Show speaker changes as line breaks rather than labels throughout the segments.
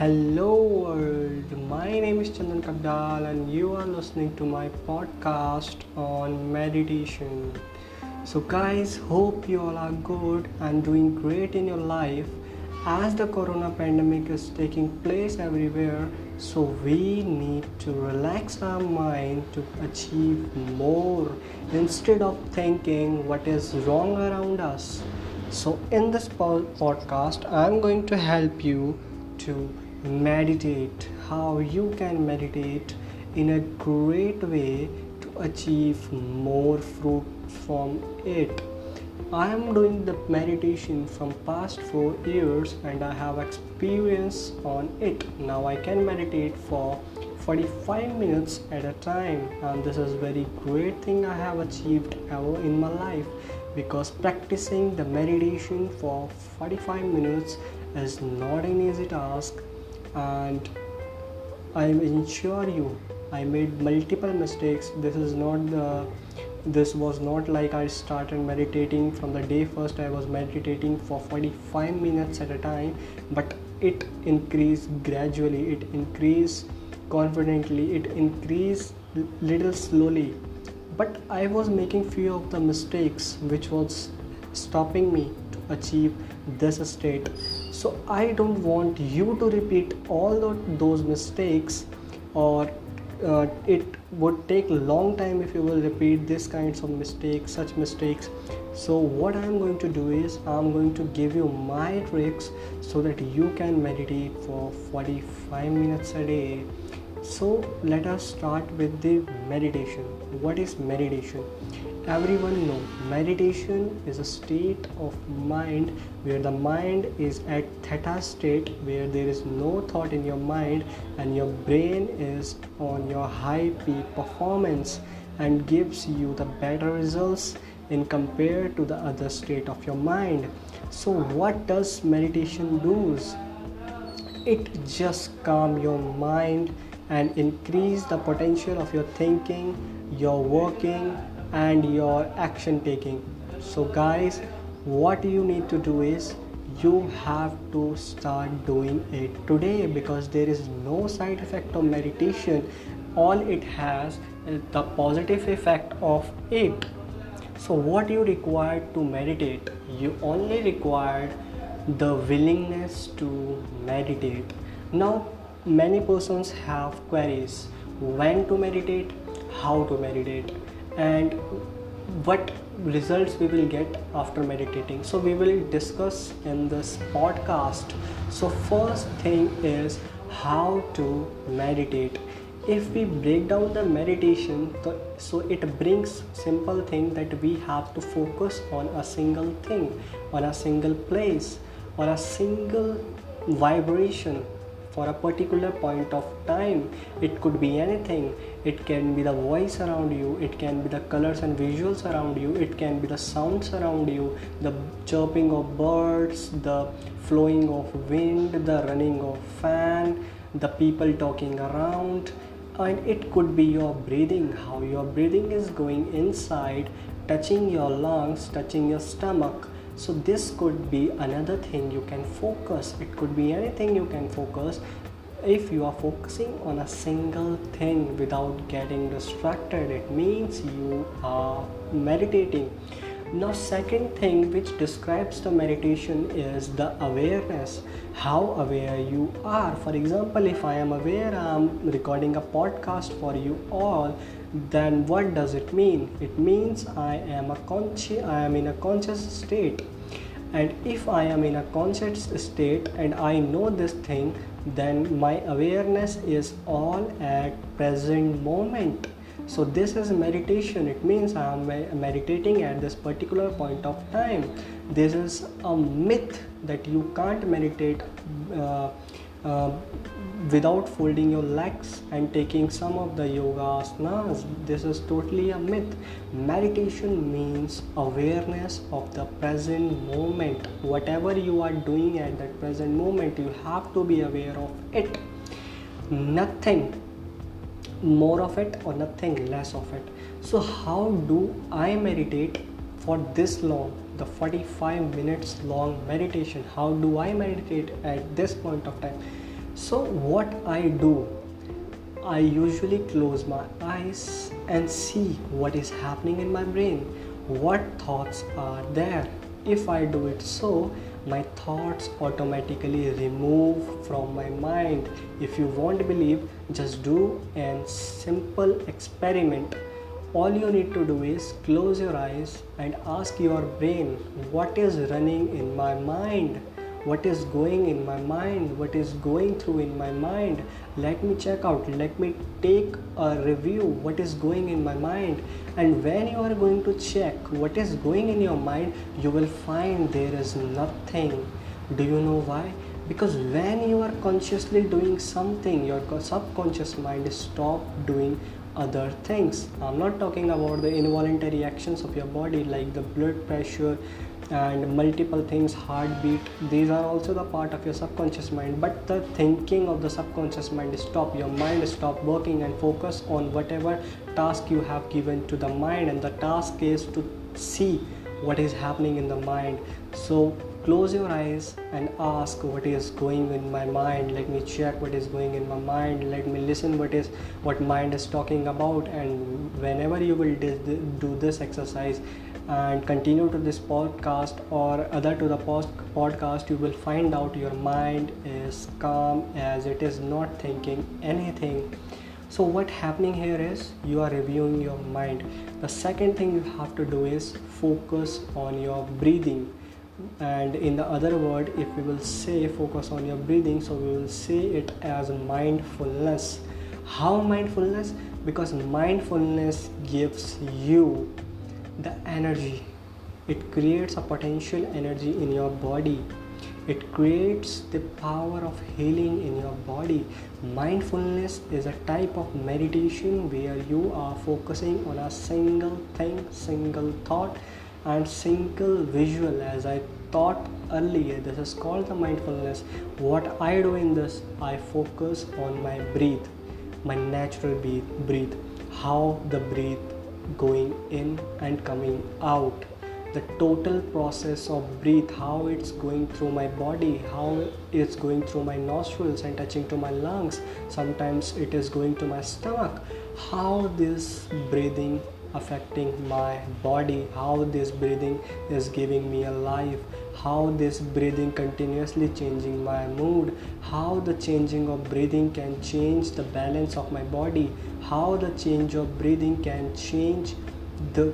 Hello world, my name is Chandan Kabdal and you are listening to my podcast on meditation. So guys, hope you all are good and doing great in your life as the corona pandemic is taking place everywhere so we need to relax our mind to achieve more instead of thinking what is wrong around us so in this podcast i'm going to help you to meditate how you can meditate in a great way to achieve more fruit from it I am doing the meditation from past 4 years and I have experience on it. Now I can meditate for 45 minutes at a time and this is very great thing I have achieved ever in my life because practicing the meditation for 45 minutes is not an easy task and I assure you I made multiple mistakes. This is not the this was not like I started meditating from the day first. I was meditating for 45 minutes at a time but it increased gradually. It increased confidently. It increased little slowly. But I was making few of the mistakes which was stopping me to achieve this state so I don't want you to repeat all those mistakes or uh, it would take long time if you will repeat this kinds of mistakes such mistakes. So what i am going to do is i'm going to give you my tricks so that you can meditate for 45 minutes a day. So let us start with the meditation. What is meditation everyone know meditation is a state of mind where the mind is at theta state where there is no thought in your mind and your brain is on your high peak performance and gives you the better results in compared to the other state of your mind. So what does meditation does it just calm your mind and increase the potential of your thinking your working and your action taking. So guys what you need to do is you have to start doing it today because there is no side effect of meditation. All it has is the positive effect of it. So what you require to meditate you only require the willingness to meditate. Now many persons have queries. When to meditate? How to meditate and what results we will get after meditating. So we will discuss in this podcast. So first thing is how to meditate. If we break down the meditation so it brings simple thing that we have to focus on a single thing on a single place on a single vibration for a particular point of time it could be anything. It can be the voice around you it can be the colors and visuals around you it can be the sounds around you the chirping of birds the flowing of wind the running of fan the people talking around and it could be your breathing how your breathing is going inside touching your lungs touching your stomach so this could be another thing you can focus. It could be anything you can focus. If you are focusing on a single thing without getting distracted it means you are meditating. Now second thing which describes the meditation is the awareness how aware you are. For example if i am aware i'm recording a podcast for you all then what does it mean? It means i am a conscious i am in a conscious state. And if i am in a conscious state and i know this thing then my awareness is all at present moment. So this is meditation. It means i am meditating at this particular point of time. This is a myth that you can't meditate uh, uh, without folding your legs and taking some of the yoga asanas this is totally a myth. Meditation means awareness of the present moment. Whatever you are doing at that present moment you have to be aware of it. Nothing more of it or nothing less of it. So how do i meditate for this long the 45 minutes long meditation. How do i meditate at this point of time? So what i do i usually close my eyes and see what is happening in my brain. What thoughts are there? If i do it so my thoughts automatically remove from my mind. If you won't believe just do a simple experiment all you need to do is close your eyes and ask your brain what is running in my mind? What is going in my mind? What is going through in my mind? Let me check out. Let me take a review. What is going in my mind? And when you are going to check what is going in your mind you will find there is nothing. Do you know why? Because when you are consciously doing something your subconscious mind stop doing other things. I'm not talking about the involuntary actions of your body like the blood pressure and multiple things heartbeat. These are also the part of your subconscious mind. But the thinking of the subconscious mind stop. Your mind stop working and focus on whatever task you have given to the mind. And the task is to see what is happening in the mind. So close your eyes and ask what is going in my mind. Let me check what is going in my mind. Let me listen what is what mind is talking about. And whenever you will do this exercise and continue to this podcast or other to the post podcast you will find out your mind is calm as it is not thinking anything. So what happening here is you are reviewing your mind. The second thing you have to do is focus on your breathing and in the other word if we will say focus on your breathing so we will say it as mindfulness. How mindfulness? Because mindfulness gives you the energy. It creates a potential energy in your body. It creates the power of healing in your body. Mindfulness is a type of meditation where you are focusing on a single thing single thought and single visual as i thought earlier this is called the mindfulness. What i do in this i focus on my breathe my natural breathe how the breathe going in and coming out. The total process of breathe how it's going through my body how it's going through my nostrils and touching to my lungs. Sometimes it is going to my stomach. How this breathing affecting my body how this breathing is giving me a life how this breathing continuously changing my mood how the changing of breathing can change the balance of my body how the change of breathing can change the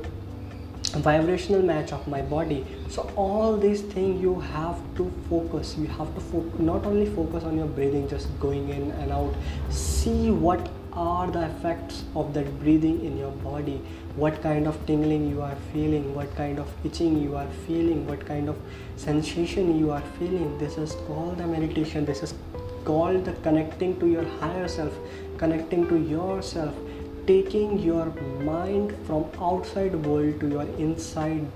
vibrational match of my body. So all these things you have to focus you have to fo- not only focus on your breathing just going in and out see what are the effects of that breathing in your body. What kind of tingling you are feeling what kind of itching you are feeling what kind of sensation you are feeling. This is called the meditation. This is called the connecting to your higher self connecting to yourself taking your mind from outside world to your inside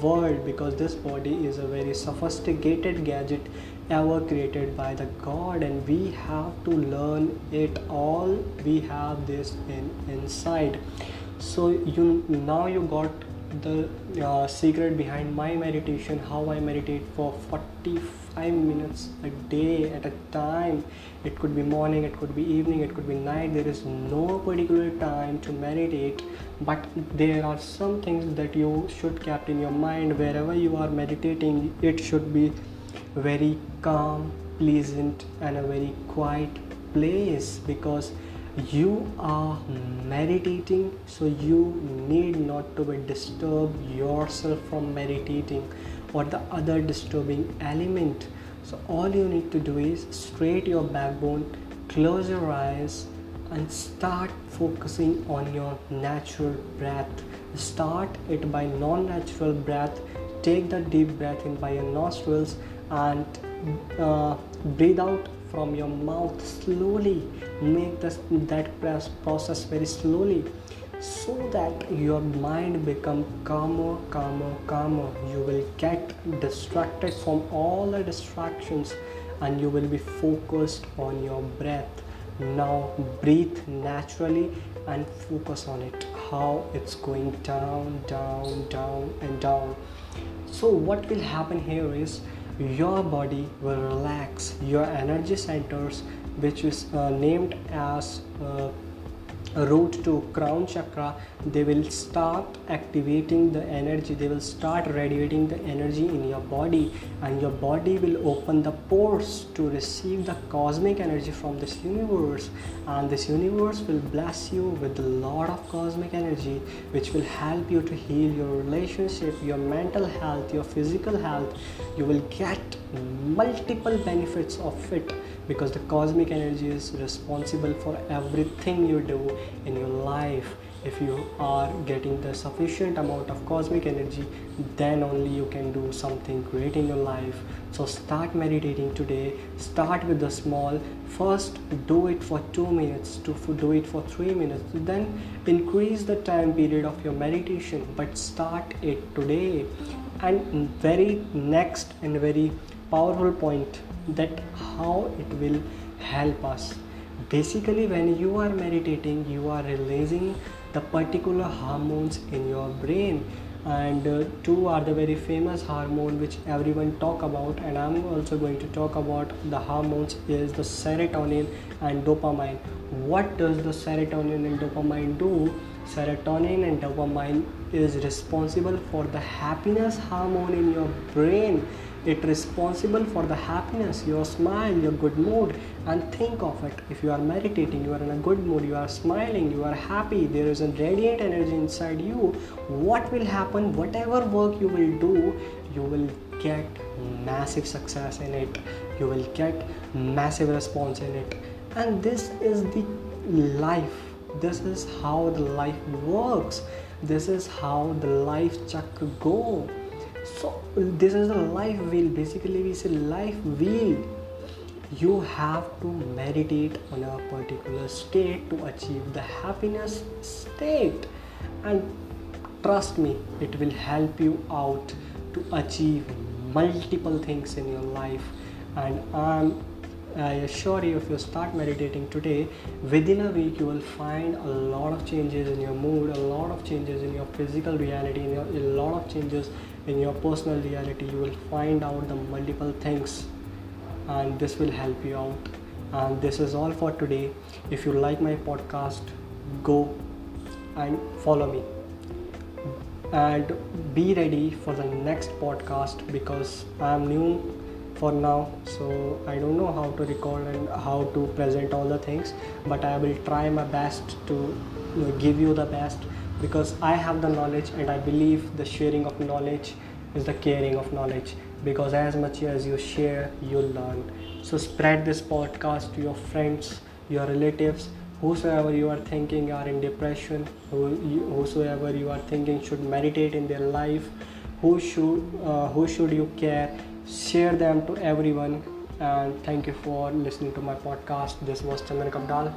world because this body is a very sophisticated gadget ever created by the god and we have to learn it all. We have this in inside. So you now you got the uh, secret behind my meditation how i meditate for 45 minutes a day at a time. It could be morning it could be evening it could be night. There is no particular time to meditate but there are some things that you should keep in your mind. Wherever you are meditating it should be very calm pleasant and a very quiet place because you are meditating so you need not to be disturb yourself from meditating or the other disturbing element. So all you need to do is straight your backbone close your eyes and start focusing on your natural breath. Start it by non-natural breath. Take the deep breath in by your nostrils and uh, breathe out from your mouth slowly. Make this, that process very slowly so that your mind become calmer calmer calmer. You will get distracted from all the distractions and you will be focused on your breath. Now breathe naturally and focus on it. How it's going down down down and down. So what will happen here is your body will relax. Your energy centers which is uh, named as uh, root to crown chakra they will start activating the energy they will start radiating the energy in your body and your body will open the pores to receive the cosmic energy from this universe and this universe will bless you with a lot of cosmic energy which will help you to heal your relationship your mental health your physical health. You will get multiple benefits of it because the cosmic energy is responsible for everything you do in your life if you are getting the sufficient amount of cosmic energy then only you can do something great in your life. So start meditating today. Start with the small. First do it for 2 minutes to do it for 3 minutes. Then increase the time period of your meditation but start it today. And very next and very powerful point that how it will help us basically when you are meditating you are releasing the particular hormones in your brain. And uh, two are the very famous hormone which everyone talk about. And i'm also going to talk about the hormones is the serotonin and dopamine. What does the serotonin and dopamine do? Serotonin and dopamine is responsible for the happiness hormone in your brain it responsible for the happiness your smile your good mood. And think of it if you are meditating you are in a good mood you are smiling you are happy there is a radiant energy inside you what will happen? Whatever work you will do you will get massive success in it. You will get massive response in it. And this is the life. This is how the life works. This is how the life chakra go so this is the life wheel. Basically we say life wheel. You have to meditate on a particular state to achieve the happiness state. And trust me it will help you out to achieve multiple things in your life. And i'm I assure you, if you start meditating today, within a week you will find a lot of changes in your mood, a lot of changes in your physical reality, your, a lot of changes in your personal reality. You will find out the multiple things, and this will help you out. And this is all for today. If you like my podcast, go and follow me and be ready for the next podcast because I am new for now so i don't know how to record and how to present all the things but i will try my best to give you the best because i have the knowledge and i believe the sharing of knowledge is the caring of knowledge. Because as much as you share you learn. So spread this podcast to your friends your relatives. Whosoever you are thinking are in depression whosoever you are thinking should meditate in their life who should uh, who should you care share them to everyone. And thank you for listening to my podcast. This was chandan kapdal